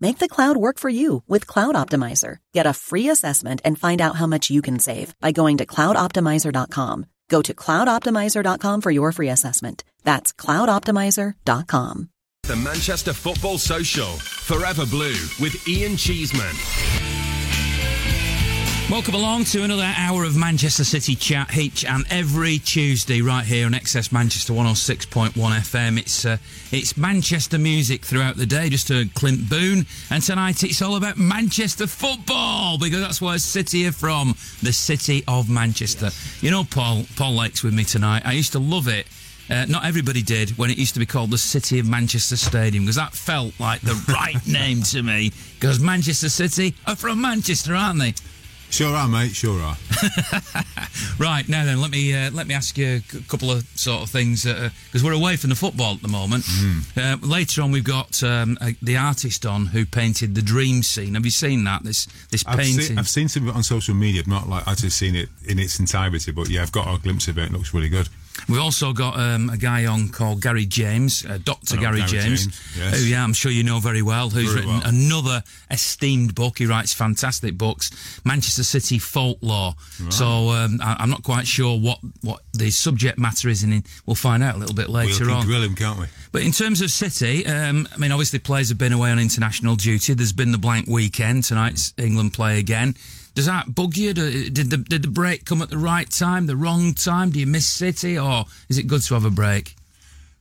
Make the cloud work for you with Cloud Optimizer. Get a free assessment and find out how much you can save by going to cloudoptimizer.com. Go to cloudoptimizer.com for your free assessment. That's cloudoptimizer.com. The Manchester Football Social, Forever Blue, with Ian Cheeseman. Welcome along to another hour of Manchester City chat each and every Tuesday right here on XS Manchester 106.1 FM. It's uh, it's Manchester music throughout the day. Just heard Clint Boon, and tonight it's all about Manchester football because that's where City are from, the city of Manchester. You know, Paul Paul Lake's with me tonight. I used to love it. Uh, not everybody did when it used to be called the City of Manchester Stadium because that felt like the right name to me because Manchester City are from Manchester, aren't they? Sure are, mate. Sure are. right now, then let me uh, let me ask you a couple of sort of things because uh, we're away from the football at the moment. Mm. Uh, later on, we've got um, the artist on who painted the dream scene. Have you seen that? This this I've painting. Seen, I've seen some of it on social media. I've not like actually seen it in its entirety, but yeah, I've got a glimpse of it. It looks really good. We've also got um, a guy on called Gary James, uh, Dr. Gary, Gary James, James, yes. who, yeah, I'm sure you know very well, who's Very written well. another esteemed book. He writes fantastic books, Manchester City Folklore. So um, I, I'm not quite sure what, what the subject matter is, and we'll find out a little bit later can on. grill him, can't we? But in terms of City, um, I mean, obviously players have been away on international duty. There's been the blank weekend. Tonight's England play again. Does that bug you? Do- Did the did the break come at the right time, the wrong time? Do you miss City, or is it good to have a break?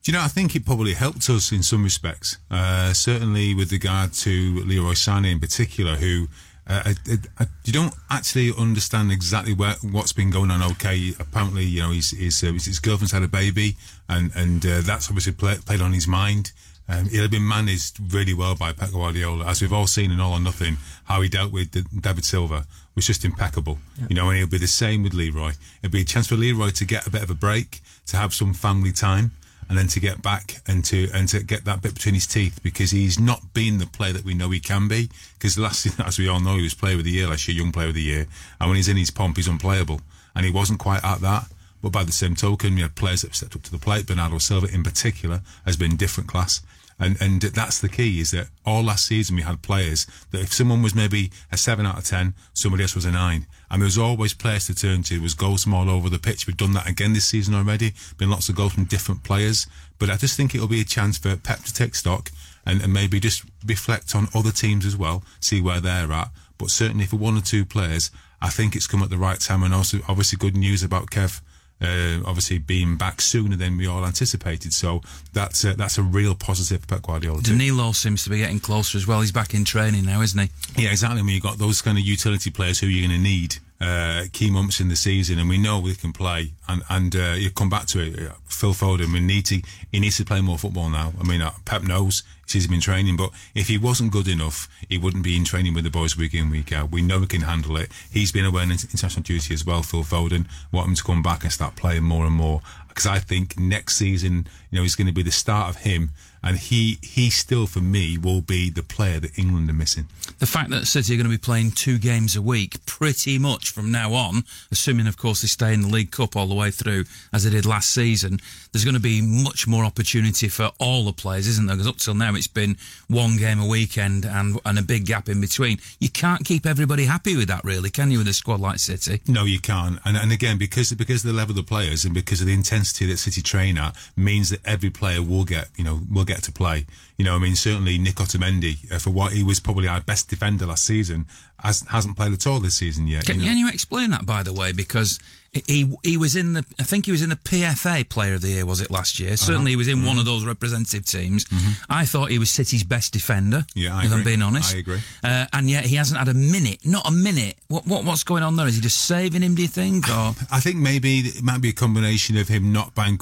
Do you know? I think it probably helped us in some respects. Uh, certainly with regard to Leroy Sané in particular, who uh, I, I, you don't actually understand exactly where, what's been going on. Okay, apparently, you know, his his, uh, his girlfriend's had a baby, and and uh, that's obviously play, played on his mind. Um, it had been managed really well by Pep Guardiola, as we've all seen in All or Nothing. How he dealt with David Silva was just impeccable. You know, and it'll be the same with Leroy. It'll be a chance for Leroy to get a bit of a break, to have some family time, and then to get back and to and to get that bit between his teeth because he's not been the player that we know he can be. Because last, as we all know, he was player of the year last year, young player of the year, and when he's in his pomp, he's unplayable, and he wasn't quite at that. But by the same token, we had players that have stepped up to the plate. Bernardo Silva, in particular, has been different class. And and that's the key is that all last season we had players that if someone was maybe a seven out of ten, somebody else was a nine, and there was always players to turn to. There was goals from all over the pitch. We've done that again this season already. Been lots of goals from different players, but I just think it'll be a chance for Pep to take stock and, and maybe just reflect on other teams as well, see where they're at. But certainly for one or two players, I think it's come at the right time, and also obviously good news about Kev uh, obviously being back sooner than we all anticipated. So that's a, that's a real positive for Pep Guardiola. Danilo seems to be getting closer as well. He's back in training now, isn't he? Yeah, exactly. I mean, you've got those kind of utility players who you're going to need uh, key months in the season, and we know we can play. And and uh, you come back to it, uh, Phil Foden. We need to he needs to play more football now. I mean, uh, Pep knows he's been training, but if he wasn't good enough, he wouldn't be in training with the boys week in week out. We know he can handle it. He's been away on international duty as well. Phil Foden want him to come back and start playing more and more because I think next season, you know, is going to be the start of him and he he still for me will be the player that England are missing. The fact that City are going to be playing two games a week pretty much from now on, assuming of course they stay in the League Cup all the way through as they did last season, there's going to be much more opportunity for all the players, isn't there? Because up till now it's been one game a weekend and and a big gap in between. You can't keep everybody happy with that, really, can you? With a squad like City? No, you can't. And and again, because because of the level of the players and because of the intensity that City train at, means that every player will get you know will get to play. You know, I mean, certainly Nick Otamendi, uh, for what he was probably our best defender last season, has, hasn't played at all this season yet. Can you, know? can you explain that, by the way? Because he he was in the I think he was in the PFA Player of the Year was it last year? Certainly he was in Mm-hmm. one of those representative teams. I thought he was City's best defender. Yeah, I if I'm being honest. I agree. Uh, and yet he hasn't had a minute, not a minute. What what what's going on there? Is he just saving him? Do you think? Or I think maybe it might be a combination of him not being,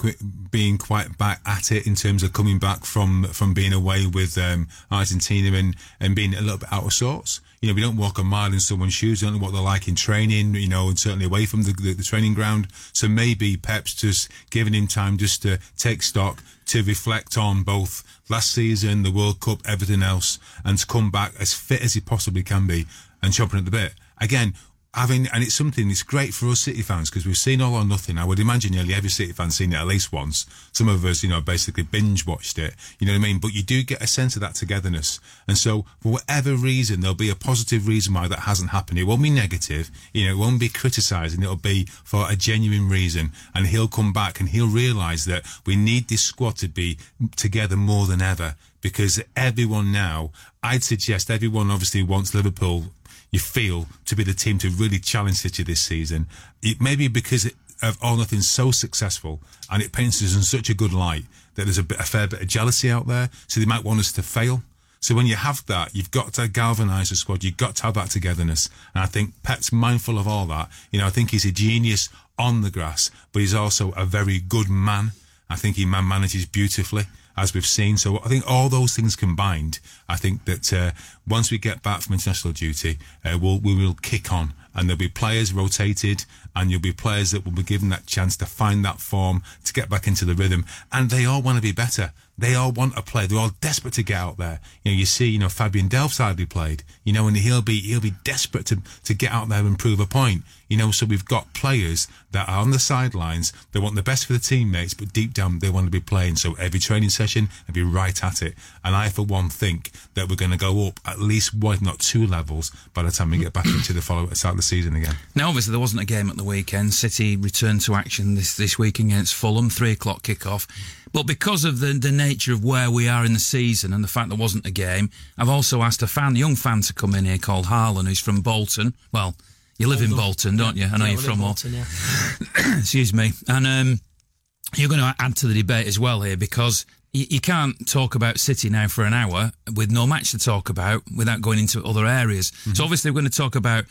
being quite back at it in terms of coming back from from being away with um, Argentina and, and being a little bit out of sorts. You know, we don't walk a mile in someone's shoes. We don't know what they're like in training, you know, and certainly away from the, the, the training ground. So maybe Pep's just giving him time just to take stock, to reflect on both last season, the World Cup, everything else, and to come back as fit as he possibly can be and chomping at the bit. Again, having and it's something that's great for us City fans because we've seen all or nothing. I would imagine nearly every City fan's seen it at least once. Some of us, you know, basically binge watched it. You know what I mean? But you do get a sense of that togetherness. And so, for whatever reason, there'll be a positive reason why that hasn't happened. It won't be negative. You know, it won't be criticising. It'll be for a genuine reason. And he'll come back and he'll realise that we need this squad to be together more than ever because everyone now, I'd suggest everyone obviously wants Liverpool you feel to be the team to really challenge City this season. It may be because of all nothing so successful and it paints us in such a good light that there's a, bit, a fair bit of jealousy out there. So they might want us to fail. So when you have that, you've got to galvanise the squad. You've got to have that togetherness. And I think Pep's mindful of all that. You know, I think he's a genius on the grass, but he's also a very good man. I think he man manages beautifully, as we've seen. So I think all those things combined, I think that uh, once we get back from international duty, uh, we'll, we will kick on. And there'll be players rotated, and you'll be players that will be given that chance to find that form, to get back into the rhythm. And they all want to be better. They all want to play. They're all desperate to get out there. You know, you see, you know, Fabian Delph's hardly played. You know, and he'll be he'll be desperate to to get out there and prove a point. You know, so we've got players that are on the sidelines. They want the best for the teammates, but deep down they want to be playing. So every training session, they'll be right at it. And I, for one, think that we're going to go up at least one, if not two levels, by the time we get back into the follow start of the season again. Now, obviously, there wasn't a game at the weekend. City returned to action this, this week against Fulham, three o'clock kickoff. But because of the, the nature of where we are in the season and the fact there wasn't a game, I've also asked a fan, a young fan, to come in here called Harlan, who's from Bolton. Well, you live in Bolton, don't you? I know Yeah, you're I live in from Bolton, yeah. excuse me. And um, you're going to add to the debate as well here because you, you can't talk about City now for an hour with no match to talk about without going into other areas. So obviously we're going to talk about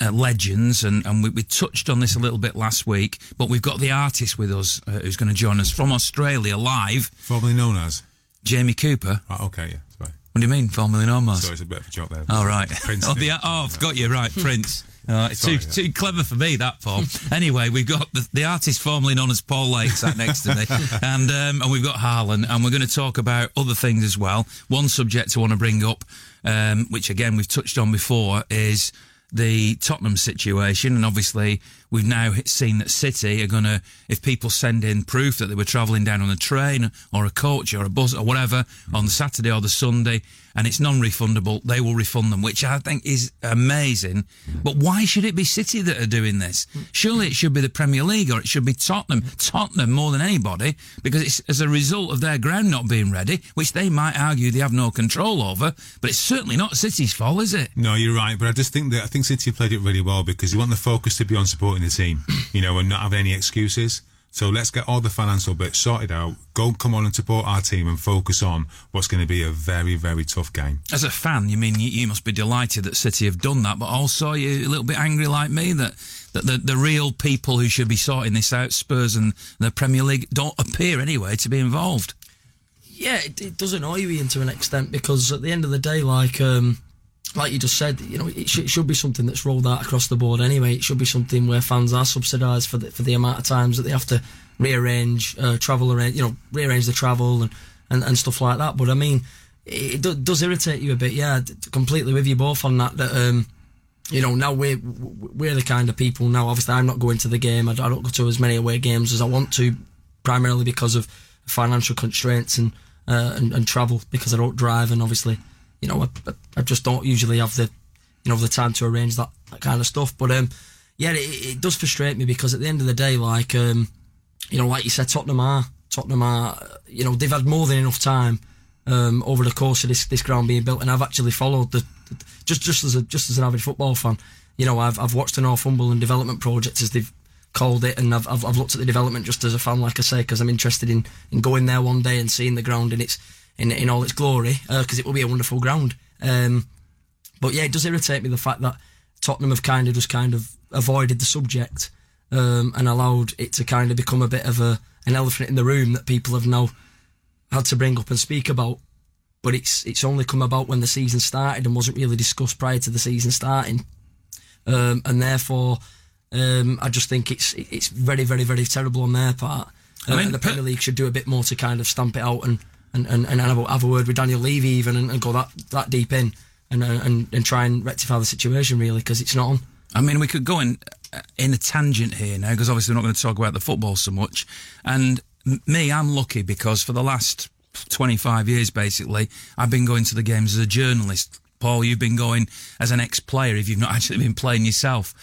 uh, legends, and, and we, we touched on this a little bit last week. But we've got the artist with us uh, who's going to join us from Australia live, Formerly known as. Jamie Cooper. Right, okay, yeah, sorry. What do you mean, formerly known as? Sorry, it's a bit of a joke there. All right. Prince. oh, the, oh, I've got you right, Prince. Uh, Sorry, too, yeah. too clever for me, that Paul. anyway, we've got the, the artist formerly known as Paul Lake sat next to me, and um, and we've got Harlan, and we're going to talk about other things as well. One subject I want to bring up, um, which again we've touched on before, is the Tottenham situation, and obviously we've now seen that City are going to, if people send in proof that they were travelling down on a train or a coach or a bus or whatever on the Saturday or the Sunday, and it's non-refundable, they will refund them, which I think is amazing. But why should it be City that are doing this? Surely it should be the Premier League or it should be Tottenham, Tottenham more than anybody, because it's as a result of their ground not being ready, which they might argue they have no control over. But it's certainly not City's fault, is it? No, you're right, but I just think that I think City played it really well because you want the focus to be on supporting the team, you know, and not having any excuses. So let's get all the financial bits sorted out. Go, come on and support our team and focus on what's going to be a very, very tough game. As a fan, you mean you, you must be delighted that City have done that, but also you're a little bit angry like me that that the, the real people who should be sorting this out, Spurs and the Premier League, don't appear anyway to be involved. Yeah, it, it does annoy me to an extent because at the end of the day, like um, like you just said, you know, it, sh- it should be something that's rolled out across the board anyway. It should be something where fans are subsidised for the, for the amount of times that they have to rearrange uh, travel, arrange, you know, rearrange the travel and, and, and stuff like that. But I mean, it, do, does irritate you a bit, yeah. d- Completely with you both on that. That um, you know, now we're we're the kind of people now. Obviously, I'm not going to the game. I, I don't go to as many away games as I want to, primarily because of financial constraints and uh, and, and travel because I don't drive and obviously, you know, I, I- just don't usually have the you know the time to arrange that, that kind of stuff. But um, yeah, it, it does frustrate me because at the end of the day, like um, you know, like you said, Tottenham are Tottenham are you know they've had more than enough time um, over the course of this this ground being built, and I've actually followed the, the just just as a just as an avid football fan, you know, I've I've watched the Northumberland development project as they've called it, and I've I've, I've looked at the development just as a fan, like I say, because I'm interested in in going there one day and seeing the ground and its in in all its glory, because it will be a wonderful ground. Um, but yeah, it does irritate me the fact that Tottenham have kind of just kind of avoided the subject um, and allowed it to kind of become a bit of a an elephant in the room that people have now had to bring up and speak about. But it's it's only come about when the season started and wasn't really discussed prior to the season starting, um, and therefore um, I just think it's it's very very very terrible on their part. I Uh, mean, and the Premier League should do a bit more to kind of stamp it out and and, and, and have, a, have a word with Daniel Levy even and, and go that that deep in and uh, and and try and rectify the situation really because it's not on. I mean, we could go in uh, in a tangent here now because obviously we're not going to talk about the football so much. And m- me, I'm lucky because for the last 25 years, basically, I've been going to the games as a journalist. Paul, you've been going as an ex-player if you've not actually been playing yourself.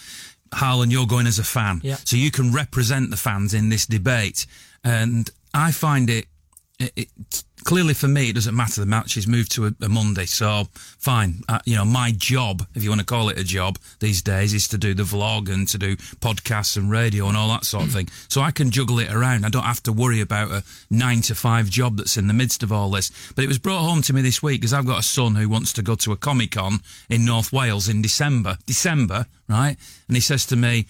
Harlan, you're going as a fan, Yeah. so you can represent the fans in this debate. And I find it, it, it clearly for me, it doesn't matter. The match is moved to a, a Monday, so fine. Uh, you know, my job, if you want to call it a job these days, is to do the vlog and to do podcasts and radio and all that sort of thing. So I can juggle it around. I don't have to worry about a nine to five job that's in the midst of all this. But it was brought home to me this week because I've got a son who wants to go to a Comic Con in North Wales in December. December, right? And he says to me,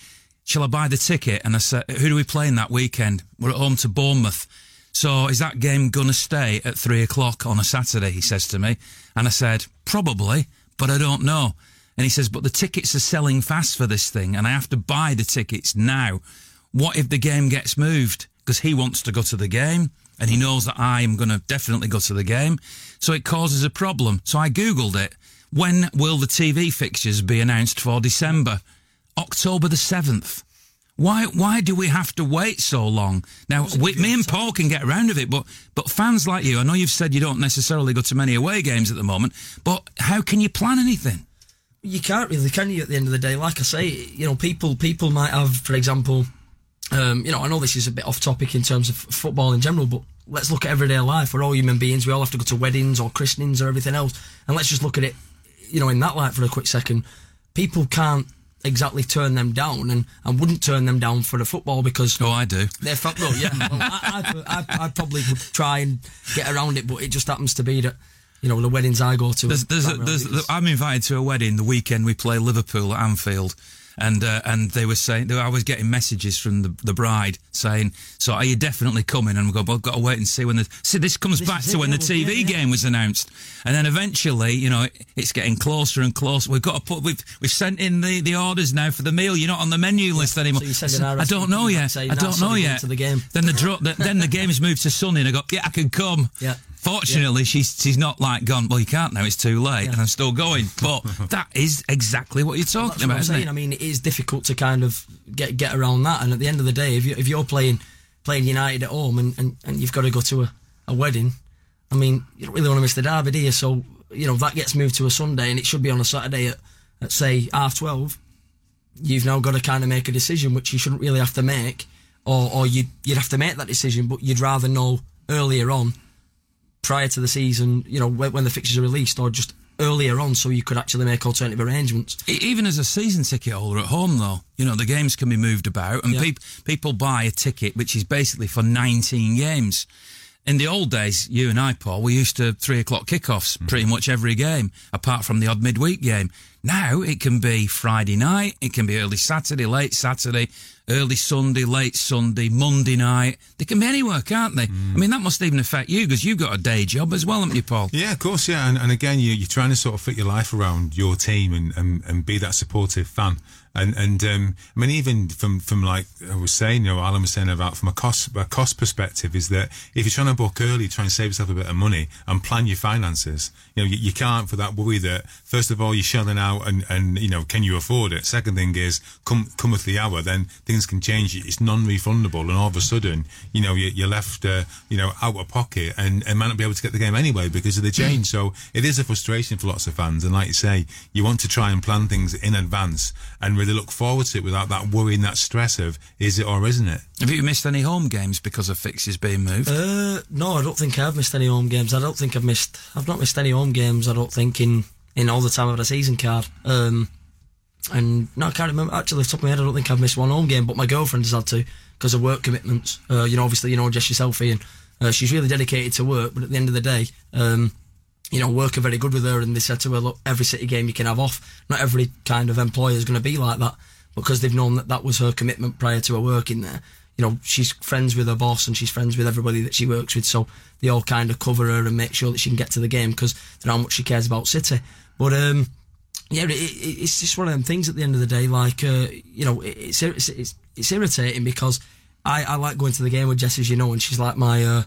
Shall I buy the ticket? And I said, Who do we play in that weekend? We're at home to Bournemouth. So is that game going to stay at three o'clock on a Saturday? He says to me. And I said, Probably, but I don't know. And he says, But the tickets are selling fast for this thing, and I have to buy the tickets now. What if the game gets moved? Because he wants to go to the game, and he knows that I am going to definitely go to the game. So it causes a problem. So I Googled it. When will the TV fixtures be announced for December? October the 7th. Why why do we have to wait so long? Now, we, me and Paul can get around of it, but but fans like you, I know you've said you don't necessarily go to many away games at the moment, but how can you plan anything? you can't really, can you? At the end of the day, like I say, you know, people people might have, for example, um, you know, I know this is a bit off topic in terms of f- football in general, but let's look at everyday life. We're all human beings. We all have to go to weddings or christenings or everything else, and let's just look at it, you know, in that light for a quick second. People can't exactly turn them down, and and wouldn't turn them down for the football because Oh, I do. they're well, yeah. Well, I, I, I, I probably would try and get around it, but it just happens to be that. You know, the weddings I go to. There's, there's, a, there's, I'm invited to a wedding the weekend we play Liverpool at Anfield. And uh, and they were saying they were, I was getting messages from the, the bride saying, "So are you definitely coming?" And we go, "Well, I've got to wait and see when the see this comes This back to it, when the TV yeah, yeah. game was announced." And then eventually, you know, it, it's getting closer and closer. We've got to put we've we've sent in the, the orders now for the meal. You're not on the menu list anymore. so I don't know yet. I don't know yet. the game." Then the then the game is moved to Sunday, and I go, "Yeah, I can come." Yeah. Fortunately, she's she's not like gone. Well, you can't now; it's too late, and I'm still going. But that is exactly what you're talking what about, isn't it? I mean, is difficult to kind of get get around that. And at the end of the day, if you if you're playing playing United at home and, and, and you've got to go to a, a wedding, I mean, you don't really want to miss the derby, do you? So you know that gets moved to a Sunday, and it should be on a Saturday at, at say half twelve. You've now got to kind of make a decision, which you shouldn't really have to make, or or you you'd have to make that decision, but you'd rather know earlier on prior to the season, you know, when, when the fixtures are released, or just earlier on, so you could actually make alternative arrangements. Even as a season ticket holder at home, though, you know the games can be moved about, and Yeah. peop people buy a ticket which is basically for 19 games. In the old days, you and I, Paul, we used to three o'clock kickoffs mm-hmm. pretty much every game, apart from the odd midweek game. Now it can be Friday night, it can be early Saturday, late Saturday, early Sunday, late Sunday, Monday night. They can be anywhere, can't they? Mm. I mean, that must even affect you because you've got a day job as well, haven't you, Paul? Yeah, of course, yeah. And, and again, you, you're trying to sort of fit your life around your team and, and, and be that supportive fan. And and um, I mean, even from from like I was saying, you know, Alan was saying about from a cost a cost perspective, is that if you're trying to book early, try and save yourself a bit of money and plan your finances. You know, you, you can't for that worry that first of all you're shelling out and and you know can you afford it. Second thing is come cometh the hour, then things can change. It's non-refundable, and all of a sudden, you know, you're, you're left uh, you know out of pocket and, and might not be able to get the game anyway because of the change. So it is a frustration for lots of fans. And like you say, you want to try and plan things in advance and really look forward to it without that worry and that stress of is it or isn't it? Have you missed any home games because of fixes being moved? Uh, no, I don't think I've missed any home games. I don't think I've missed. I've not missed any home games. I don't think in in all the time I've had a season card. Um, and no, I can't remember. Actually, off the top of my head, I don't think I've missed one home game. But my girlfriend has had to because of work commitments. Uh, you know, obviously, you know, just yourself, Ian. Uh, she's really dedicated to work, but at the end of the day, um, you know, work are very good with her, and they said to her, "Look, every city game you can have off. Not every kind of employer is going to be like that, because they've known that that was her commitment prior to her working there. You know, she's friends with her boss and she's friends with everybody that she works with, so they all kind of cover her and make sure that she can get to the game because they know how much she cares about City. But um, yeah, it, it, it's just one of them things. At the end of the day, like uh, you know, it, it's, it's it's it's irritating because I, I like going to the game with Jess, as you know, and she's like my uh,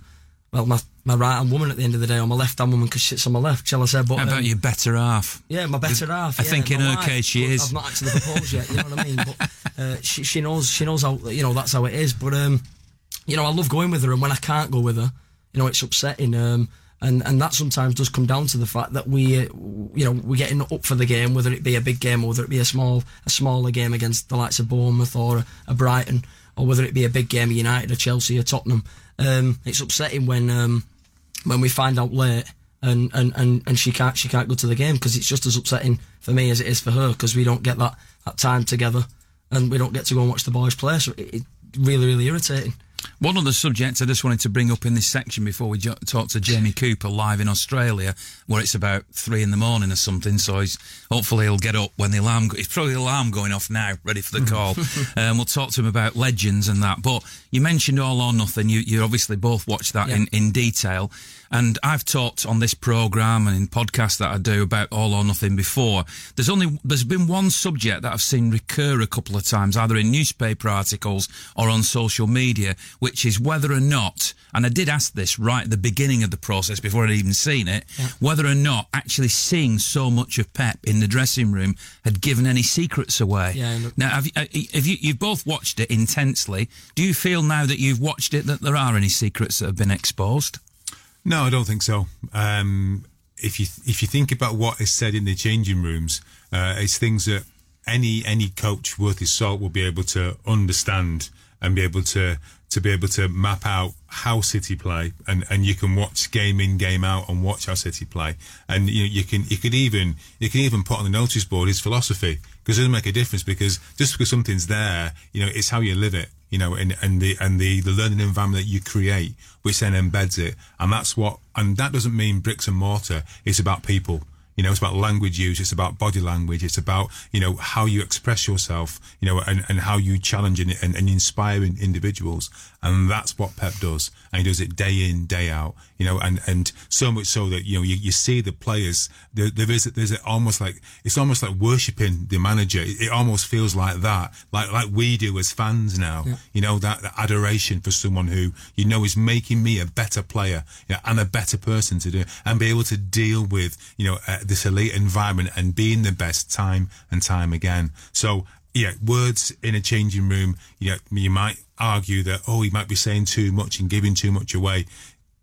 well, my my right hand woman at the end of the day, or my left hand woman because she sits on my left. Shall I say? But How about um, your better half? yeah, my better half. I yeah, think in her wife, case she is. I've not actually proposed yet. You know what I mean? But uh, she she knows she knows how you know that's how it is. But um, you know, I love going with her, and when I can't go with her, you know, it's upsetting. Um, and and that sometimes does come down to the fact that we, uh, you know, we're getting up for the game, whether it be a big game or whether it be a small a smaller game against the likes of Bournemouth or a, a Brighton, or whether it be a big game of United or Chelsea or Tottenham. Um, it's upsetting when um, when we find out late and, and, and, and she can't she can't go to the game because it's just as upsetting for me as it is for her because we don't get that, that time together and we don't get to go and watch the boys play. So it, it really really irritating. One of the subjects I just wanted to bring up in this section before we jo- talk to Jamie Cooper live in Australia, where it's about three in the morning or something. So he's hopefully he'll get up when the alarm. Go- it's probably the alarm going off now, ready for the call. um, we'll talk to him about legends and that. But you mentioned All or Nothing. You you obviously both watched that Yeah. in in detail. And I've talked on this program and in podcasts that I do about All or Nothing before. There's only there's been one subject that I've seen recur a couple of times, either in newspaper articles or on social media, which is whether or not, and I did ask this right at the beginning of the process before I'd even seen it, whether or not actually seeing so much of Pep in the dressing room had given any secrets away. Yeah, know. Now, have you, uh, have you you've both watched it intensely? Do you feel now that you've watched it that there are any secrets that have been exposed? No, I don't think so. Um, if you if you think about what is said in the changing rooms, uh, it's things that any any coach worth his salt will be able to understand and be able to to be able to map out how City play, and, and you can watch game in game out and watch how City play, and you you can you could even you can even put on the notice board his philosophy because it doesn't make a difference because just because something's there, you know, it's how you live it you know, and, and the and the, the learning environment that you create, which then embeds it, and that's what, and that doesn't mean bricks and mortar. It's about people. You know, it's about language use. It's about body language. It's about you know how you express yourself. You know, and, and how you challenge and, and, and inspire individuals. And that's what Pep does, and he does it day in, day out. You know, and and so much so that you know you, you see the players. There, there is there's almost like it's almost like worshiping the manager. It, it almost feels like that, like like we do as fans now. You know that, that adoration for someone who you know is making me a better player you know, and a better person to do, and be able to deal with you know uh, this elite environment and being the best time and time again. So yeah, words in a changing room. You know, you might argue that oh, he might be saying too much and giving too much away.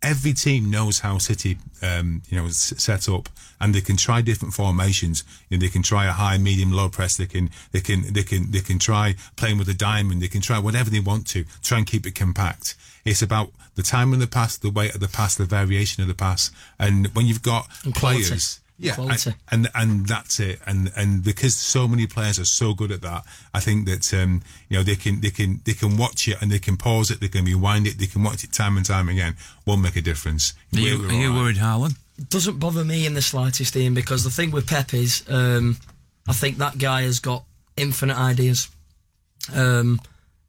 Every team knows how City, um, you know, is set up, and they can try different formations. You know, they can try a high, medium, low press. They can, they can, they can, they can try playing with a diamond. They can try whatever they want to. Try and keep it compact. It's about the time in the pass, the weight of the pass, the variation of the pass, and when you've got And players Yeah, quality. and, and and that's it. And and because so many players are so good at that, I think that um, you know they can they can they can watch it and they can pause it, they can rewind it, they can watch it time and time again. Won't make a difference. Are you, We're you all right. worried, Harlan? doesn't bother me in the slightest, Ian, because the thing with Pep is, um, I think that guy has got infinite ideas. Um,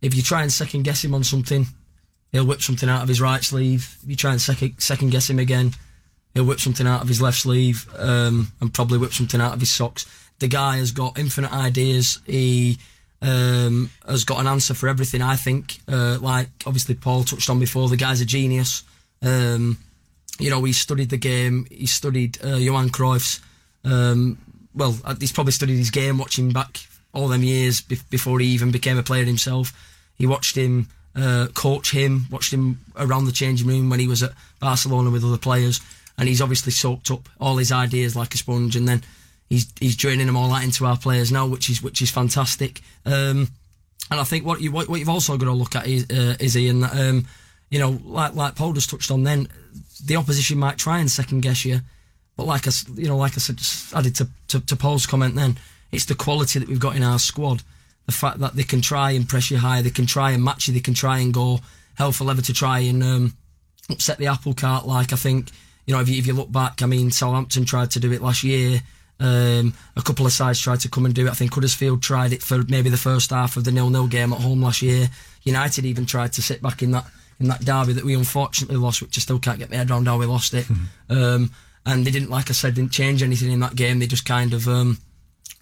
if you try and second guess him on something, he'll whip something out of his right sleeve. If you try and second second guess him again, he'll whip something out of his left sleeve um, and probably whip something out of his socks. The guy has got infinite ideas. He um, has got an answer for everything. I think, uh, like obviously Paul touched on before, the guy's a genius. Um, you know, he studied the game. He studied uh, Johan Cruyff's. Um, well, uh, he's probably studied his game, watching back all them years be- before he even became a player himself. He watched him uh, coach him, watched him around the changing room when he was at Barcelona with other players, and he's obviously soaked up all his ideas like a sponge, and then he's he's draining them all out into our players now, which is which is fantastic. Um, and I think what you what, what you've also got to look at is, uh, is Ian that um, you know like like Paul just touched on then the opposition might try and second guess you, but like I you know like I said just added to, to to Paul's comment then it's the quality that we've got in our squad, the fact that they can try and press you high, they can try and match you, they can try and go hell for leather to try and um, upset the apple cart. Like I think you know if you, if you look back, I mean Southampton tried to do it last year. Um, a couple of sides tried to come and do it. I think Huddersfield tried it for maybe the first half of the nil-nil game at home last year. United even tried to sit back in that in that derby that we unfortunately lost, which I still can't get my head around how we lost it. um, and they didn't, like I said, didn't change anything in that game. They just kind of, um,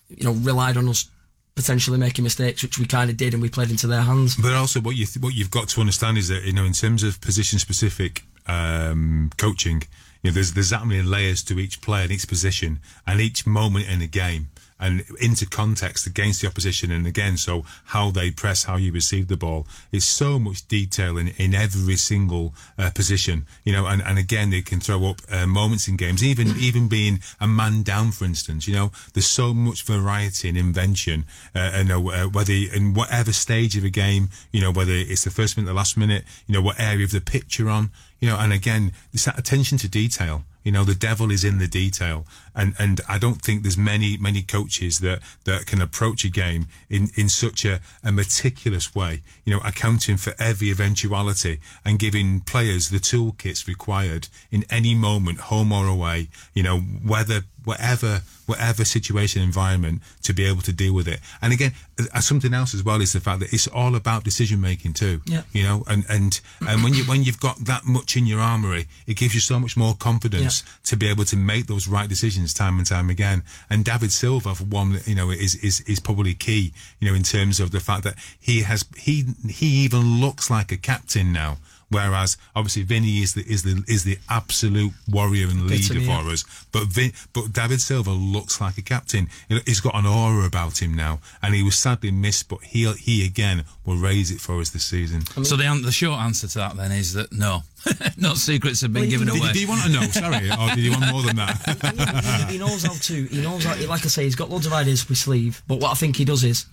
you know, relied on us potentially making mistakes, which we kind of did, and we played into their hands. But also, what you th- what you've got to understand is that you know, in terms of position specific um, coaching, you know, there's there's that many layers to each player, and each position, and each moment in the game, and into context against the opposition, and again, so how they press, how you receive the ball. is so much detail in in every single uh, position, you know, and, and again, they can throw up uh, moments in games, even even being a man down, for instance. You know, there's so much variety and invention, uh, and uh, uh, whether in whatever stage of a game, you know, whether it's the first minute, the last minute, you know, what area of the pitch you're on, you know, and again, it's that attention to detail. You know, the devil is in the detail, and and I don't think there's many many coaches that that can approach a game in in such a, a meticulous way. You know, accounting for every eventuality and giving players the toolkits required in any moment, home or away. You know, whether whatever whatever situation environment to be able to deal with it and again uh, something else as well is the fact that it's all about decision making too Yeah. you know and and and when you when you've got that much in your armory it gives you so much more confidence to be able to make those right decisions time and time again. And David Silva for one you know is is is probably key you know in terms of the fact that he has he he even looks like a captain now Whereas obviously Vinny is the is the is the absolute warrior and leader Epitome, yeah. for us, but Vin, but David Silva looks like a captain. He's got an aura about him now, and he was sadly missed. But he he again will raise it for us this season. so the, the short answer to that then is that no, no secrets have been Well, given know- away. Did, you want to know? Sorry, or did you want more than that? he knows how to. He knows how. Like I say, he's got loads of ideas up his sleeve. But what I think he does is.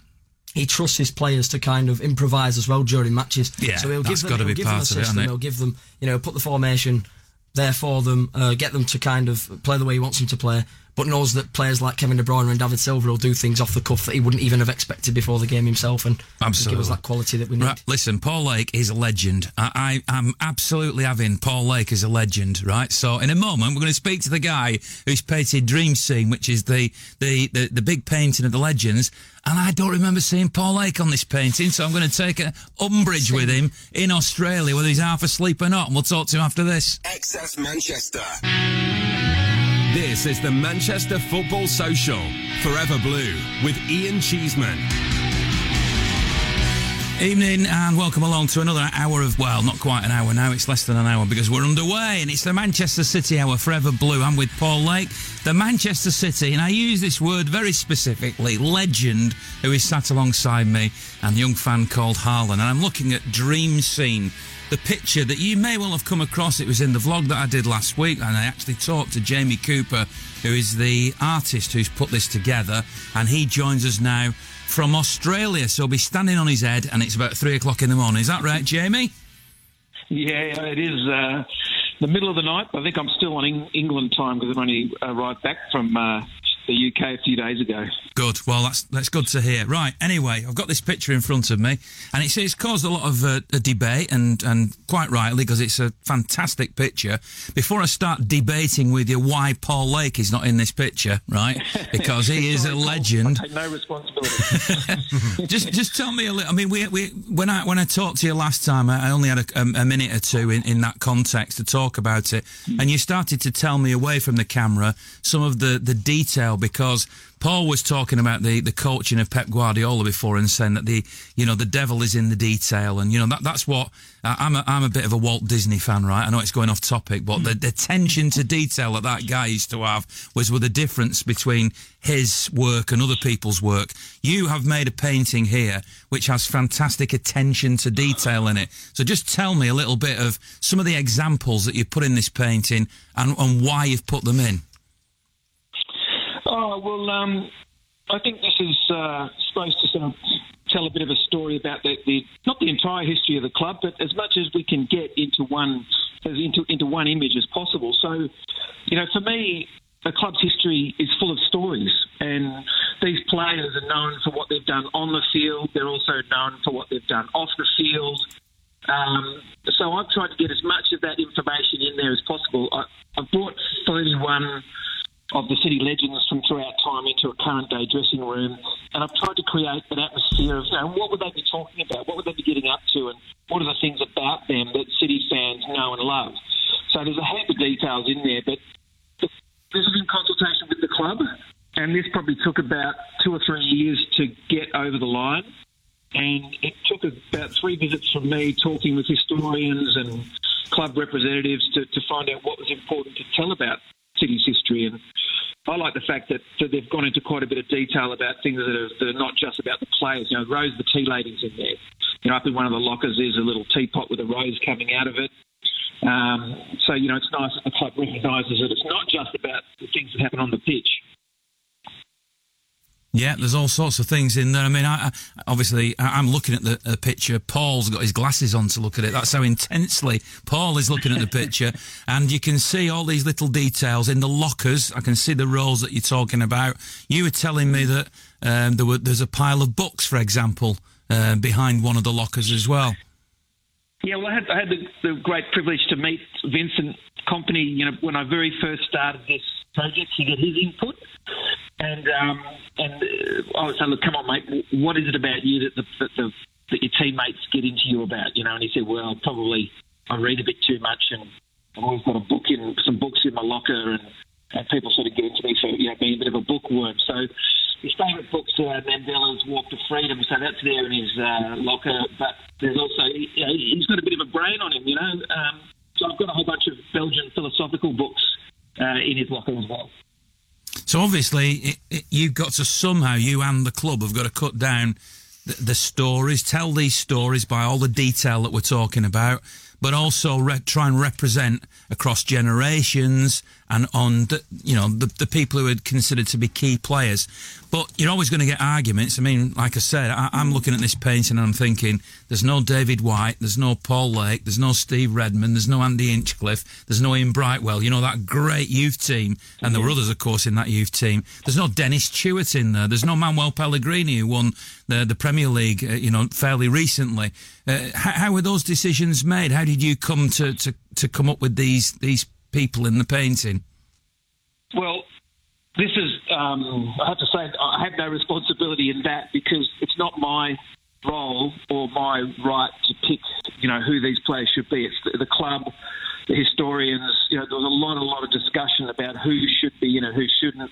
He trusts his players to kind of improvise as well during matches. Yeah, so he'll give that's them, gotta he'll be give them a part of it, system. it? He'll give them, you know, put the formation there for them, uh, get them to kind of play the way he wants them to play. But knows that players like Kevin De Bruyne and David Silva will do things off the cuff that he wouldn't even have expected before the game himself, and give Absolutely. us that quality that we need. Right, listen, Paul Lake is a legend. I, I, I'm absolutely having Paul Lake as a legend, right? So in a moment, we're going to speak to the guy who's painted Dream Scene, which is the, the, the, the big painting of the legends. And I don't remember seeing Paul Lake on this painting, so I'm going to take a umbrage with him in Australia, whether he's half asleep or not. And we'll talk to him after this. XS Manchester. This is the Manchester Football Social. Forever Blue with Ian Cheeseman. Evening and welcome along to another hour of, well, not quite an hour now, it's less than an hour because we're underway and it's the Manchester City Hour Forever Blue. I'm with Paul Lake, the Manchester City, and I use this word very specifically, legend, who is sat alongside me, and young fan called Harlan. And I'm looking at Dream Scene, the picture that you may well have come across. It was in the vlog that I did last week, and I actually talked to Jamie Cooper, who is the artist who's put this together, and he joins us now from Australia. So he'll be standing on his head, and it's about three o'clock in the morning. Is that right, Jamie? Yeah, it is. Uh, the middle of the night. I think I'm still on England time because I've only arrived back from uh, the UK a few days ago. Good. Well, that's that's good to hear. Right. Anyway, I've got this picture in front of me, and it's it's caused a lot of uh, a debate, and and quite rightly because it's a fantastic picture. Before I start debating with you why Paul Lake is not in this picture, right? Because he is a legend. I take no responsibility. just just tell me a little. I mean, we, we when I when I talked to you last time, I only had a, a minute or two in, in that context to talk about it, and you started to tell me away from the camera some of the the detail because Paul was talking about the, the coaching of Pep Guardiola before and saying that the you know the devil is in the detail. And you know that that's what uh, I'm a, I'm a bit of a Walt Disney fan right? I know it's going off topic but the, the attention to detail that that guy used to have was with the difference between his work and other people's work. You have made a painting here which has fantastic attention to detail in it. So just tell me a little bit of some of the examples that you put in this painting and, and why you've put them in Oh well, um, I think this is uh, supposed to sort of tell a bit of a story about the, the, not the entire history of the club, but as much as we can get into one into into one image as possible. So, you know, for me, the club's history is full of stories, and these players are known for what they've done on the field. They're also known for what they've done off the field. Um, so I've tried to get as much of that information in there as possible. I, I've brought 31 of the city legends from throughout time into a current day dressing room. And I've tried to create an atmosphere of, you know, what would they be talking about? What would they be getting up to? And what are the things about them that City fans know and love? So there's a heap of details in there, but this is in consultation with the club. And this probably took about two or three years to get over the line. And it took about three visits from me talking with historians and club representatives to, to find out what was important to tell about City's history. And I like the fact that, that they've gone into quite a bit of detail about things that are, that are not just about the players. You know, Rose the tea lady's in there. You know, up in one of the lockers there's a little teapot with a rose coming out of it. Um, so, you know, it's nice that the club recognises that it's not just about the things that happen on the pitch. Yeah, there's all sorts of things in there. I mean, I, I, obviously, I, am looking at the, the, picture. Paul's got his glasses on to look at it. That's how intensely Paul is looking at the picture. and you can see all these little details in the lockers. I can see the rose that you're talking about. You were telling me that um, there were, there's a pile of books, for example, uh, behind one of the lockers as well. Yeah, well, I had, I had the, the great privilege to meet Vincent Kompany. you know, when I very first started this project to get his input. And um, and uh, I was saying, look, come on, mate, what is it about you that the, that the that your teammates get into you about? You know, and he said, well, probably I read a bit too much, and I've always got a book in some books in my locker, and, and people sort of get into me for you know being a bit of a bookworm. So his favourite books are Mandela's Walk to Freedom, so that's there in his uh, locker. But there's also you know, he's got a bit of a brain on him, you know. Um, so I've got a whole bunch of Belgian philosophical books uh, in his locker as well. So obviously, it, it, you've got to somehow, you and the club have got to cut down the, the, stories, tell these stories by all the detail that we're talking about, but also re- try and represent across generations and on the, you know the, the people who are considered to be key players. But you're always going to get arguments. I mean, like I said, I, am looking at this painting and I'm thinking, there's no David White, there's no Paul Lake, there's no Steve Redmond, there's no Andy Hinchcliffe, there's no Ian Brightwell. You know that great youth team, and there were others, of course, in that youth team. There's no Dennis Tueart in there. There's no Manuel Pellegrini who won the the Premier League, uh, you know, fairly recently. Uh, how, how were those decisions made? How did you come to, to, to come up with these these people in the painting? Well, this is, um, I have to say, I have no responsibility in that because it's not my role or my right to pick, you know, who these players should be. It's the, the club, the historians. You know, there was a lot, a lot of discussion about who should be, you know, who shouldn't.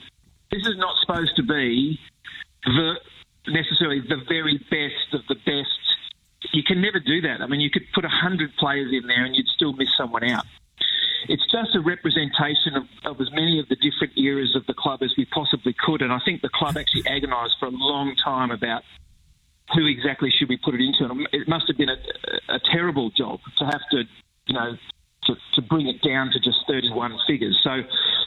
This is not supposed to be the necessarily the very best of the best. You can never do that. I mean, you could put a hundred players in there and you'd still miss someone out it's just a representation of, of, as many of the different eras of the club as we possibly could. And I think the club actually agonised for a long time about who exactly should we put it into. And it must have been a, a terrible job to have to, you know, to, to bring it down to just 31 figures. So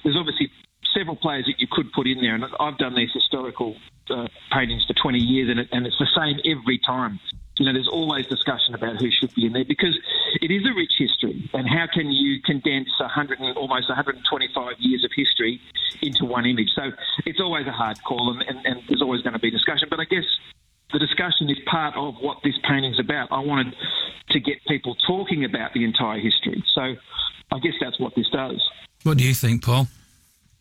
there's obviously several players that you could put in there. And I've done these historical uh, paintings for 20 years, and, it, and it's the same every time. You know, there's always discussion about who should be in there because it is a rich history. And how can you condense 100 and, almost 125 years of history into one image? So it's always a hard call, and, and, and there's always going to be discussion. But I guess the discussion is part of what this painting's about. I wanted to get people talking about the entire history. So I guess that's what this does. What do you think, Paul?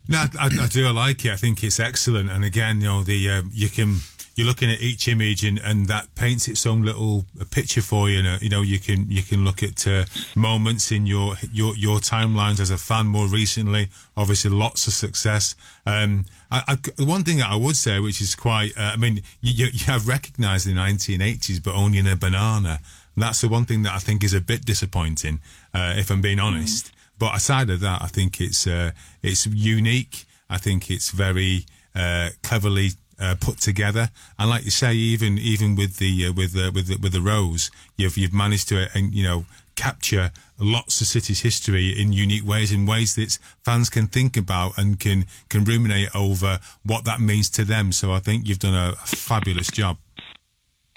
No, I, I do. Like it. I think it's excellent. And again, you know, the uh, you can you're looking at each image and, and that paints its own little picture for you. You know, you can you can look at uh, moments in your your your timelines as a fan more recently. Obviously, lots of success. Um, I, I, one thing that I would say, which is quite, uh, I mean, you, you have recognised the 1980s, but only in a banana. And that's the one thing that I think is a bit disappointing, uh, if I'm being honest. Mm. But aside of that, I think it's uh, it's unique. I think it's very uh, cleverly uh, put together. And like you say, even even with the uh, with with the, with the rose, you've you've managed to uh, you know capture lots of city's history in unique ways, in ways that fans can think about and can can ruminate over what that means to them. So I think you've done a, a fabulous job.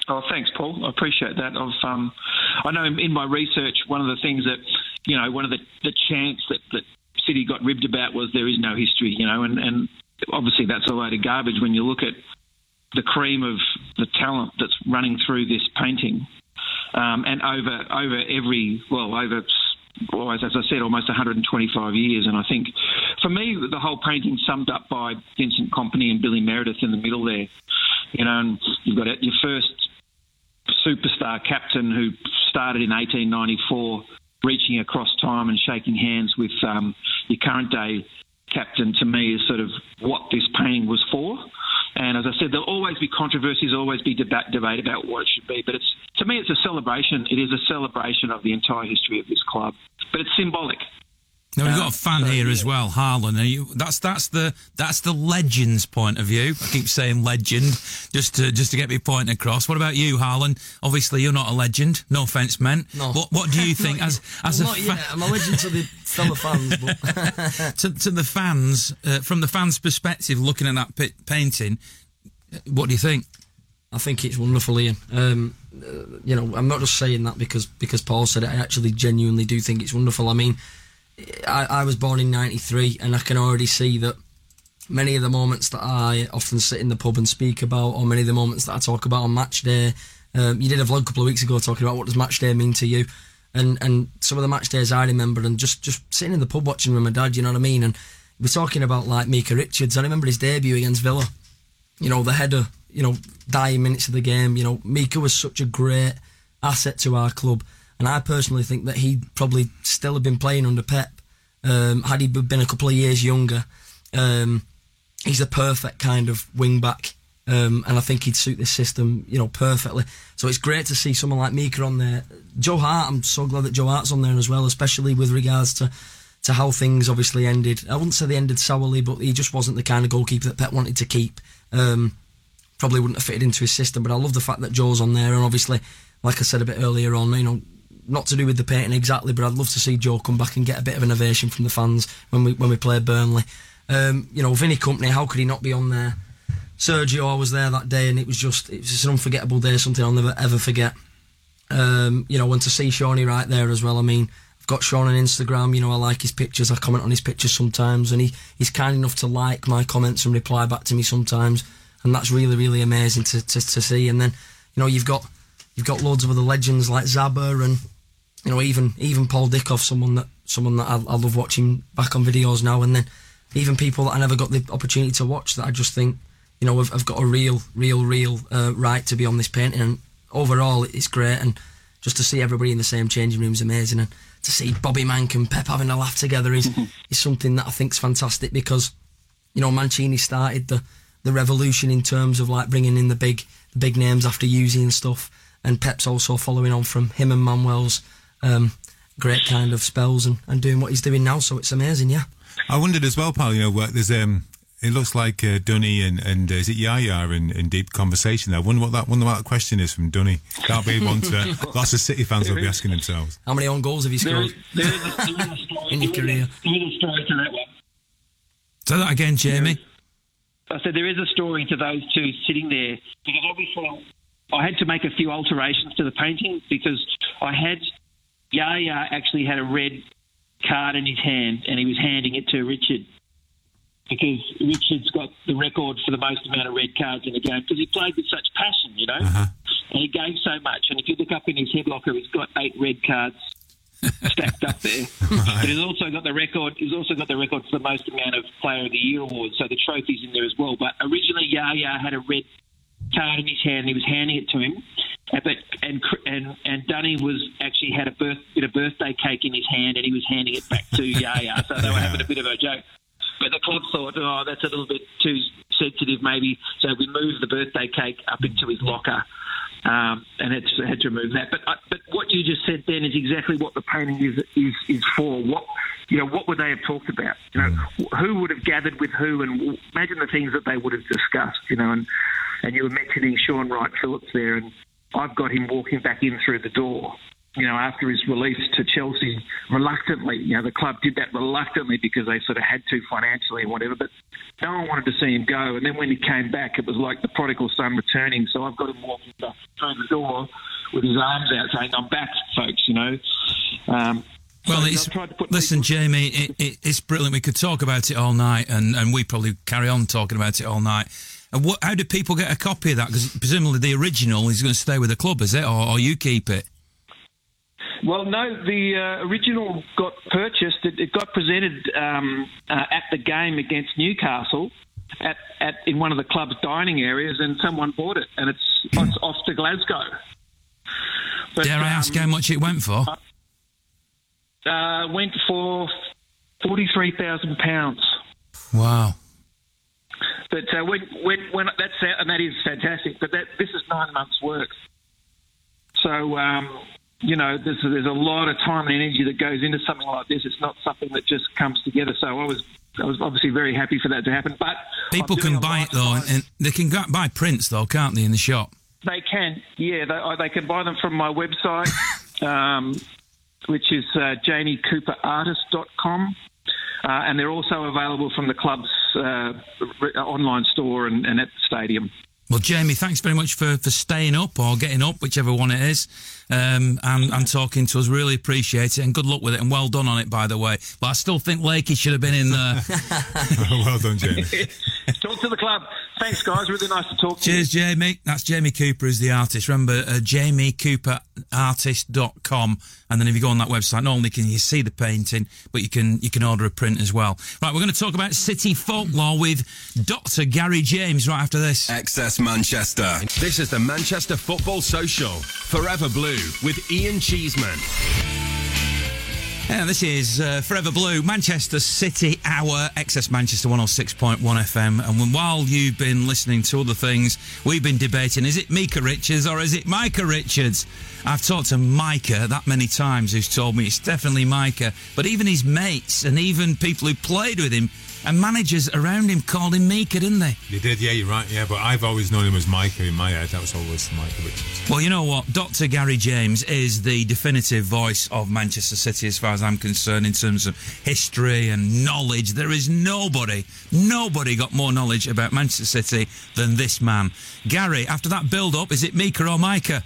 Oh, thanks, Paul. I appreciate that. I've, um, I know in my research, one of the things that, you know, one of the, the chants that, that City got ribbed about was there is no history, you know, and, and obviously that's a load of garbage when you look at the cream of the talent that's running through this painting. Um, and over over every well over always as I said almost 125 years and I think for me the whole painting summed up by Vincent Kompany and Billy Meredith in the middle there you know and you've got your first superstar captain who started in 1894, reaching across time and shaking hands with um, your current day captain, to me, is sort of what this painting was for. And as I said, there'll always be controversies, always be debate, debate about what it should be. But it's to me, it's a celebration. It is a celebration of the entire history of this club. But it's symbolic. Now we've got a fan here as well, Harlan. You, that's that's the that's the legend's point of view. I keep saying legend just to just to get my point across. What about you, Harlan? Obviously, you're not a legend. No offence meant. No. What, what do you think as as well, a fa- I'm a legend to the fellow fans, but to, to the fans uh, from the fans' perspective, looking at that p- painting, what do you think? I think it's wonderful, Ian. Um, uh, you know, I'm not just saying that because because Paul said it. I actually genuinely do think it's wonderful. I mean I, I was born in '93, and I can already see that many of the moments that I often sit in the pub and speak about, or many of the moments that I talk about on match day. Um, you did a vlog a couple of weeks ago talking about what does match day mean to you, and and some of the match days I remember, and just just sitting in the pub watching with my dad. You know what I mean? And we're talking about like Mika Richards. I remember his debut against Villa. You know the header. You know dying minutes of the game. You know Mika was such a great asset to our club. And I personally think that he'd probably still have been playing under Pep um, had he been a couple of years younger. Um, he's a perfect kind of wing back. Um, and I think he'd suit this system, you know, perfectly. So it's great to see someone like Micah on there. Joe Hart, I'm so glad that Joe Hart's on there as well, especially with regards to, to how things obviously ended. I wouldn't say they ended sourly, but he just wasn't the kind of goalkeeper that Pep wanted to keep. Um, probably wouldn't have fitted into his system, but I love the fact that Joe's on there, and obviously, like I said a bit earlier on, you know, not to do with the painting exactly, but I'd love to see Joe come back and get a bit of an ovation from the fans when we when we play Burnley. Um, you know, Vinny Kompany, how could he not be on there? Sergio, I was there that day, and it was just it was just an unforgettable day, something I'll never ever forget. Um, you know, and to see Shawnee right there as well. I mean, I've got Shaun on Instagram. You know, I like his pictures. I comment on his pictures sometimes, and he, he's kind enough to like my comments and reply back to me sometimes, and that's really really amazing to, to, to see. And then, you know, you've got you've got loads of other legends like Zaba and you know, even even Paul Dickov, someone that someone that I, I, love watching back on videos now, and then. Even people that I never got the opportunity to watch that I just think, you know, have, have got a real, real, real uh, right to be on this painting. And overall, it's great, and just to see everybody in the same changing room is amazing, and to see Bobby Manc and Pep having a laugh together is is something that I think is fantastic because, you know, Mancini started the the revolution in terms of like bringing in the big the big names after using and stuff, and Pep's also following on from him and Manuel's um, great kind of spells and, and doing what he's doing now. So it's amazing, yeah. I wondered as well, pal. You know, there's um, it looks like uh, Dunny and and uh, is it Yaya in, in deep conversation there. I wonder what that wonder what that question is from Dunny. That'll be one to lots of City fans will be asking themselves. How many own goals have you scored there is, there is in your career? There is a story to that one. Say that again, Jamie. I said there is a story to those two sitting there because obviously I had to make a few alterations to the painting because I had Yaya actually had a red card in his hand and he was handing it to Richard because Richard's got the record for the most amount of red cards in a game because he played with such passion, you know, Uh-huh. and he gave so much. And if you look up in his head locker, he's got eight red cards stacked up there. But he's also got the record. He's also got the record for the most amount of Player of the Year awards. So the trophy's in there as well. But originally, Yaya had a red card in his hand. and He was handing it to him. But and and and Dunny was actually had a birth birthday cake in his hand, and he was handing it back to Yaya. So they were having a bit of a joke. But the club thought, oh, that's a little bit too sensitive, maybe. So we moved the birthday cake up into his locker, um, and had to, had to remove that. But uh, but what you just said then is exactly what the painting is is is for. What you know, what would they have talked about? You know, who would have gathered with who, and imagine the things that they would have discussed. You know, and and you were mentioning Sean Wright Phillips there, and I've got him walking back in through the door. You know, after his release to Chelsea, reluctantly. You know, the club did that reluctantly because they sort of had to financially and whatever. But no one wanted to see him go. And then when he came back, it was like the prodigal son returning. So I've got him walking back through the door with his arms out, saying, "I'm back, folks." You know. Um, Well, so it's, I've tried to put listen, Jamie, it, it, it's brilliant. We could talk about it all night, and, and we probably carry on talking about it all night. And what, how do people get a copy of that? Because presumably the original is going to stay with the club, is it, or, or you keep it? Well, no, the uh, original got purchased. It, it got presented um, uh, at the game against Newcastle at, at in one of the club's dining areas, and someone bought it, and it's, it's off to Glasgow. But, Dare I ask um, how much it went for? Uh, went for forty-three thousand pounds. Wow. But uh, when, when, when that's and that is fantastic. But that this is nine months' work. So um, you know, there's there's a lot of time and energy that goes into something like this. It's not something that just comes together. So I was I was obviously very happy for that to happen. But People can buy it though, and, and they can go, buy prints though, can't they, in the shop? They can, yeah. They, uh, they can buy them from my website, um, which is uh, jamiecooperartist.com. Uh, and they're also available from the club's uh, online store and, and at the stadium. Well, Jamie, thanks very much for, for staying up or getting up, whichever one it is, um, and, and talking to us. Really appreciate it, and good luck with it, and well done on it, by the way. But I still think Lakey should have been in there. well done, Jamie. talk to the club. Thanks, guys. Really nice to talk to you. Cheers, Jamie. That's Jamie Cooper is the artist. Remember, uh, jamiecooperartist.com. And then if you go on that website, not only can you see the painting, but you can you can order a print as well. Right, we're going to talk about city folklore with Dr. Gary James right after this. XS Manchester. This is the Manchester Football Social. Forever Blue with Ian Cheeseman. Yeah, this is uh, Forever Blue, Manchester City Hour, XS Manchester 106.1 FM. And when, while you've been listening to other things, we've been debating is it Micah Richards or is it Micah Richards? I've talked to Micah that many times who's told me it's definitely Micah. But even his mates and even people who played with him and managers around him called him Micah, didn't they? They did, yeah, you're right, yeah. But I've always known him as Micah in my head. That was always Micah Richards. Well, you know what? Dr. Gary James is the definitive voice of Manchester City as far as I'm concerned in terms of history and knowledge. There is nobody, nobody got more knowledge about Manchester City than this man. Gary, after that build up, is it Mika or Micah?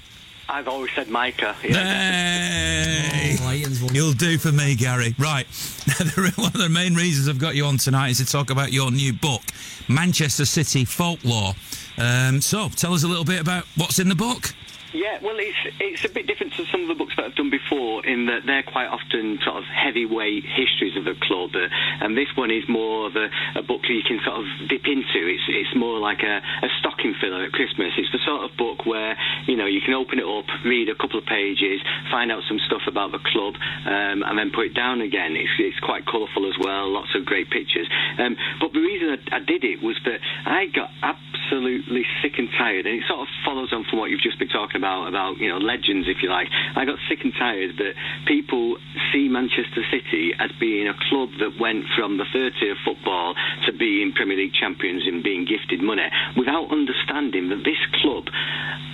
I've always said Micah. Yeah. Hey! Ian's won. You'll do for me, Gary. Right. One of the main reasons I've got you on tonight is to talk about your new book, Manchester City Folklore. Um, so, tell us a little bit about what's in the book. Yeah, well, it's it's a bit different to some of the books that I've done before in that they're quite often sort of heavyweight histories of the club, uh, and this one is more of a, a book that you can sort of dip into. It's it's more like a, a stocking filler at Christmas. It's the sort of book where you know you can open it up, read a couple of pages, find out some stuff about the club, um, and then put it down again. It's it's quite colourful as well, lots of great pictures. Um, but the reason I, I did it was that I got absolutely sick and tired, and it sort of follows on from what you've just been talking about, about, you know, legends, if you like. I got sick and tired that people see Manchester City as being a club that went from the third tier of football to being Premier League champions and being gifted money without understanding that this club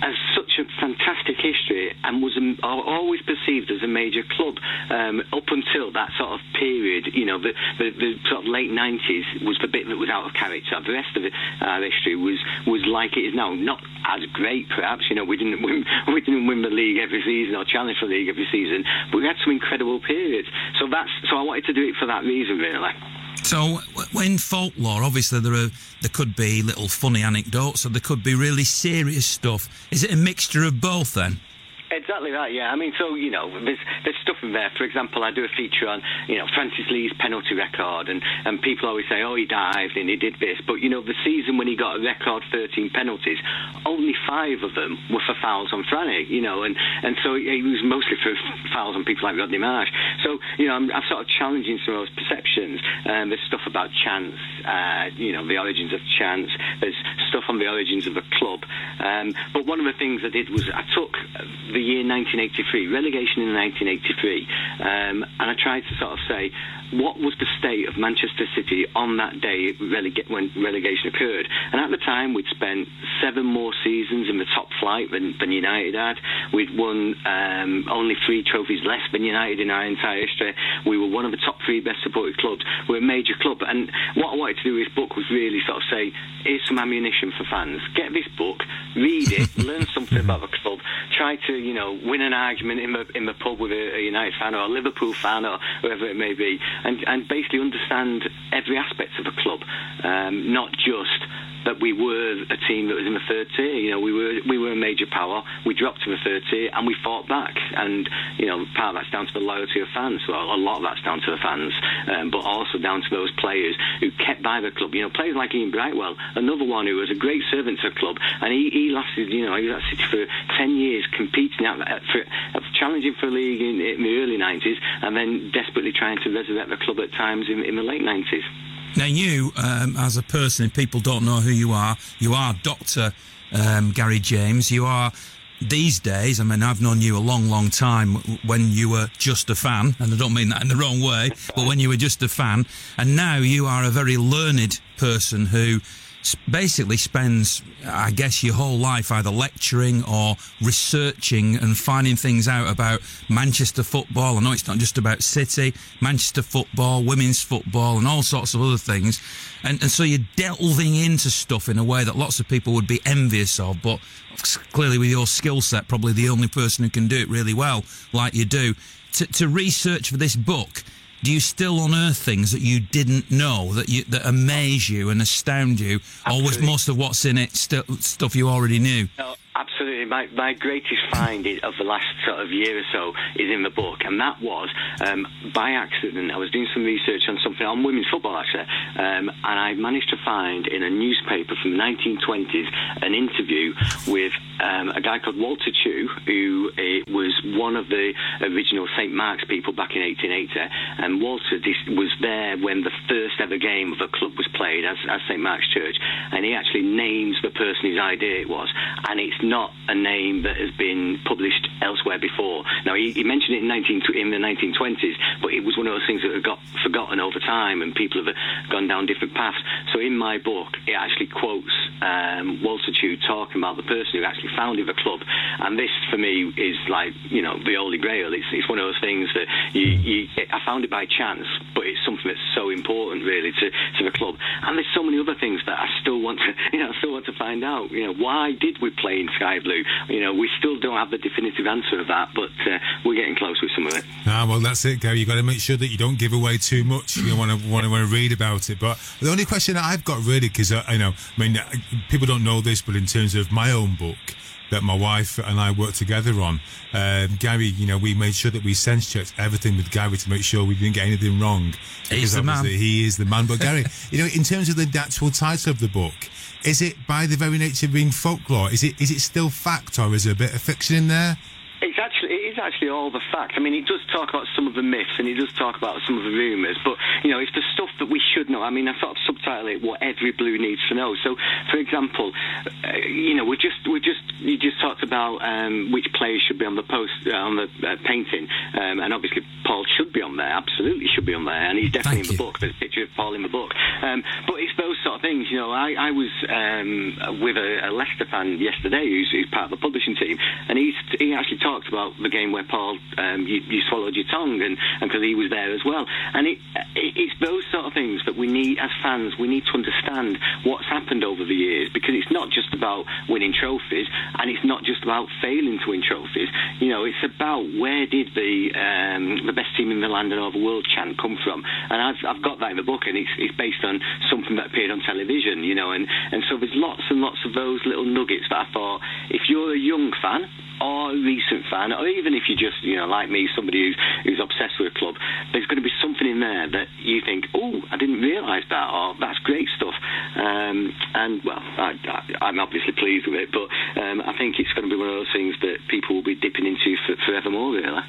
has such a fantastic history and was a, always perceived as a major club um, up until that sort of period. You know, the, the, the, sort of late 90s was the bit that was out of character. The rest of it, our history was was like it is now. Not as great, perhaps. You know, we didn't win we didn't win the league every season or challenge for the league every season, but we had some incredible periods. So that's so I wanted to do it for that reason, really. So, when folklore, obviously there are there could be little funny anecdotes, or there could be really serious stuff. Is it a mixture of both then? Exactly that, yeah. I mean, so, you know, there's, there's stuff in there. For example, I do a feature on, you know, Francis Lee's penalty record, and, and people always say, oh, he dived and he did this. But, you know, the season when he got a record 13 penalties, only five of them were for fouls on Franny, you know, and, and so it was mostly for fouls on people like Rodney Marsh. So, you know, I'm, I'm sort of challenging some of those perceptions. Um, there's stuff about chance, uh, you know, the origins of chance. There's stuff on the origins of a club. Um, but one of the things I did was I took the year 1983, relegation in 1983, um, and I tried to sort of say what was the state of Manchester City on that day when relegation occurred. And at the time, we'd spent seven more seasons in the top flight than, than United had. We'd won um, only three trophies less than United in our entire history. We were one of the top three best supported clubs. We're a major club. And what I wanted to do with this book was really sort of say, here's some ammunition for fans. Get this book, read it, learn something about the club, try to, you know, win an argument in the, in the pub with a, a United fan or a Liverpool fan or whoever it may be and, and basically understand every aspect of a club, um, not just that we were a team that was in the third tier. You know, we were we were a major power. We dropped to the third tier and we fought back. And you know, part of that's down to the loyalty of fans. Well, a lot of that's down to the fans, um, but also down to those players who kept by the club. You know, players like Ian Brightwell, another one who was a great servant to the club, and he, he lasted. You know, he was at City for ten years, competing out for challenging for a league in, in the early '90s, and then desperately trying to resurrect the club at times in, in the late '90s. Now, you, um, as a person, if people don't know who you are, you are Dr. Um, Gary James. You are these days, I mean, I've known you a long, long time when you were just a fan, and I don't mean that in the wrong way, but when you were just a fan, and now you are a very learned person who basically spends, I guess, your whole life either lecturing or researching and finding things out about Manchester football. I know it's not just about City, Manchester football, women's football, and all sorts of other things. And, and so you're delving into stuff in a way that lots of people would be envious of, but clearly with your skill set, probably the only person who can do it really well, like you do. To, to research for this book, do you still unearth things that you didn't know that you that amaze you and astound you, Absolutely. or was most of what's in it st- stuff you already knew? No, Absolutely. My, my greatest find of the last sort of year or so is in the book, and that was um, by accident. I was doing some research on something on women's football, actually, um, and I managed to find in a newspaper from the 1920s an interview with um, a guy called Walter Chew, who uh, was one of the original St. Mark's people back in 1880. And Walter was there when the first ever game of the club was played as, as St. Mark's Church, and he actually names the person whose idea it was, and it's not a name that has been published elsewhere before. Now, he, he mentioned it in, 19, in the 1920s, but it was one of those things that had got forgotten over time and people have gone down different paths. So in my book, it actually quotes um, Walter Chew talking about the person who actually founded the club. And this, for me, is like, you know, the holy grail. It's, it's one of those things that you, you, I found it by chance, but it's something that's so important, really, to, to the club. And there's so many other things that I still want to, you know, still want to find out. You know, why did we play in sky blue? You know, we still don't have the definitive answer of that, but uh, we're getting close with some of it. Ah, well, that's it, Gary. You've got to make sure that you don't give away too much. You want to want to, want to read about it. But the only question that I've got really, because I, I know, I mean, people don't know this, but in terms of my own book, that my wife and I worked together on. Um, Gary, you know, we made sure that we sense checked everything with Gary to make sure we didn't get anything wrong. He's the man. He is the man. But Gary, you know, in terms of the actual title of the book, is it by the very nature of being folklore? Is it is it still fact or is there a bit of fiction in there? It's actually it is actually all the facts. I mean, it does talk about some of the myths and it does talk about some of the rumours, but you know, it's the stuff that we should know. I mean, I sort of subtitle it "What Every Blue Needs to Know." So, for example, uh, you know, we just we just you just talked about um, which players should be on the post uh, on the uh, painting, um, and obviously Paul should be on there. Absolutely should be on there, and he's definitely Thank in the you. book. There's a picture of Paul in the book. Um, but it's those sort of things. You know, I, I was um, with a, a Leicester fan yesterday who's, who's part of the publishing team, and he's, he actually talked about the game where Paul um, you, you swallowed your tongue, and because he was there as well. And it, it, it's those sort of things that we need as fans. We need to understand what's happened over the years because it's not just about winning trophies, and it's not just about failing to win trophies. You know, it's about where did the um, the best team in the land and over the world chant come from, and I've, I've got that in the book, and it's, it's based on something that appeared on television. You know, and and so there's lots and lots of those little nuggets that I thought if you're a young fan or a recent fan, or even if you're just, you know, like me, somebody who's, who's obsessed with a club, there's going to be something in there that you think, oh, I didn't realise that, or that's great stuff. Um, and, well, I, I'm obviously pleased with it, but um, I think it's going to be one of those things that people will be dipping into for, forevermore, really.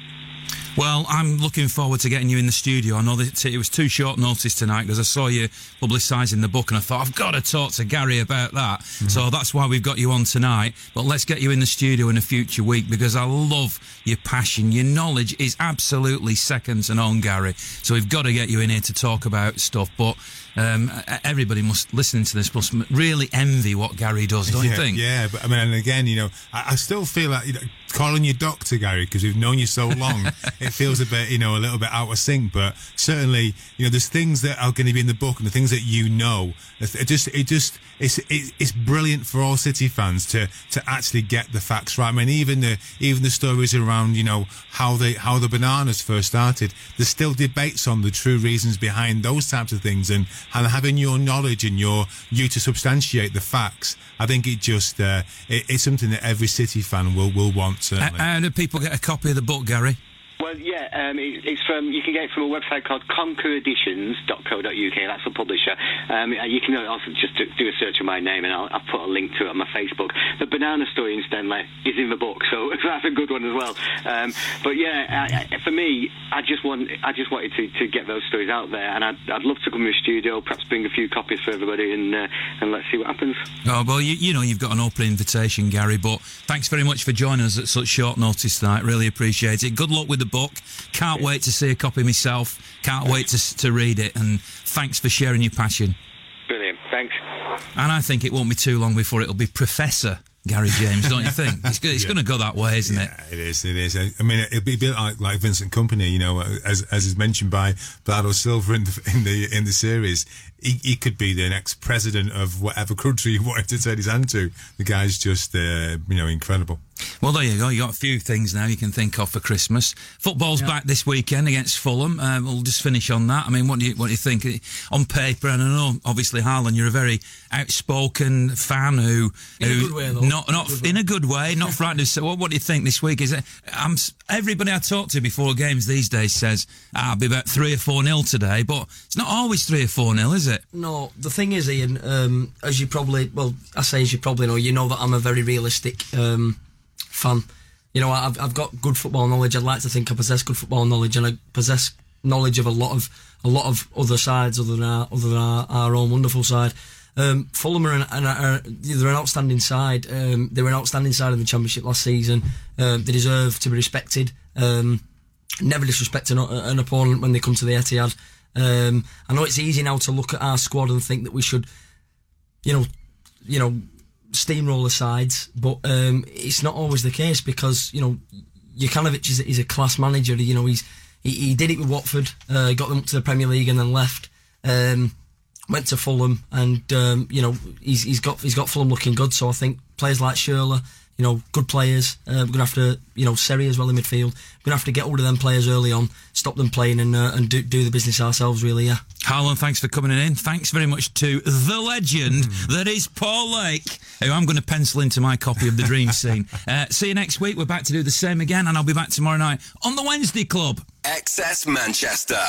Well, I'm looking forward to getting you in the studio. I know that it was too short notice tonight because I saw you publicising the book and I thought, I've got to talk to Gary about that. Mm-hmm. So that's why we've got you on tonight. But let's get you in the studio in a future week because I love your passion. Your knowledge is absolutely second to none, Gary. So we've got to get you in here to talk about stuff. But um, everybody must, listening to this, must really envy what Gary does, don't yeah, you think? Yeah, but I mean, and again, you know, I, I still feel like you know, calling you doctor, Gary, because we've known you so long. it feels a bit, you know, a little bit out of sync. But certainly, you know, there's things that are going to be in the book and the things that you know. It just, it just, it's, it, it's brilliant for all City fans to to actually get the facts right. I mean, even the even the stories around, you know, how they how the bananas first started. There's still debates on the true reasons behind those types of things, and and having your knowledge and your you to substantiate the facts. I think it just uh, it, it's something that every City fan will will want. Certainly. How do people get a copy of the book, Gary? Well, yeah, um, it, it's from you can get it from a website called conkereditions.co.uk. That's the publisher. Um, you can also just do, do a search of my name, and I'll, I'll put a link to it on my Facebook. The banana story, incidentally, is in the book, so that's a good one as well. Um, but yeah, I, I, for me, I just want I just wanted to, to get those stories out there, and I'd, I'd love to come to the studio, perhaps bring a few copies for everybody, and uh, and let's see what happens. Oh, well, you, you know, you've got an open invitation, Gary, but thanks very much for joining us at such short notice tonight. Really appreciate it. Good luck with the book. Can't wait to see a copy myself. Can't wait to, to read it. And thanks for sharing your passion. Brilliant. Thanks. And I think it won't be too long before it'll be Professor Gary James, don't you think? It's, it's Yeah. going to go that way, isn't it? Yeah, it is. It is. I mean, it'll be a bit like, like Vincent Kompany, you know, as as is mentioned by Bernardo Silva in the in the in the series. He, he could be the next president of whatever country he wanted to turn his hand to. The guy's just, uh, you know, incredible. Well, there you go. You got a few things now you can think of for Christmas. Football's back this weekend against Fulham. Uh, we'll just finish on that. I mean, what do you what do you think on paper? And I know, obviously, Harlan, you're a very outspoken fan who, In a who good way, though. not not in a good way, not frightened. So, what, what do you think this week? Is it? I'm everybody I talk to before games these days says ah, it'll be about three or four nil today, but it's not always three or four nil, is it? No, the thing is, Ian, um, as you probably, well, I say as you probably know, you know that I'm a very realistic um, fan. You know, I've, I've got good football knowledge. I'd like to think I possess good football knowledge, and I possess knowledge of a lot of a lot of other sides other than our other than our, our own wonderful side. Um, Fulham are, an, an, are they're an outstanding side. Um, they were an outstanding side in the Championship last season. Um, they deserve to be respected. Um, never disrespect an, an opponent when they come to the Etihad. Um, I know it's easy now to look at our squad and think that we should, you know, you know, steamroller sides, but um, it's not always the case because you know, Jokanovic is, is a class manager. You know, he's he, he did it with Watford, uh, got them up to the Premier League and then left. Um, went to Fulham, and um, you know he's he's got he's got Fulham looking good. So I think players like Schürrle, you know, good players. Uh, we're gonna have to, you know, Seri as well in midfield. We're gonna have to get hold of them players early on, stop them playing, and uh, and do, do the business ourselves. Really, yeah. Harlan, thanks for coming in. Thanks very much to the legend that is Paul Lake, who I'm going to pencil into my copy of The Dream Scene. Uh, see you next week. We're back to do the same again, and I'll be back tomorrow night on the Wednesday Club. XS Manchester.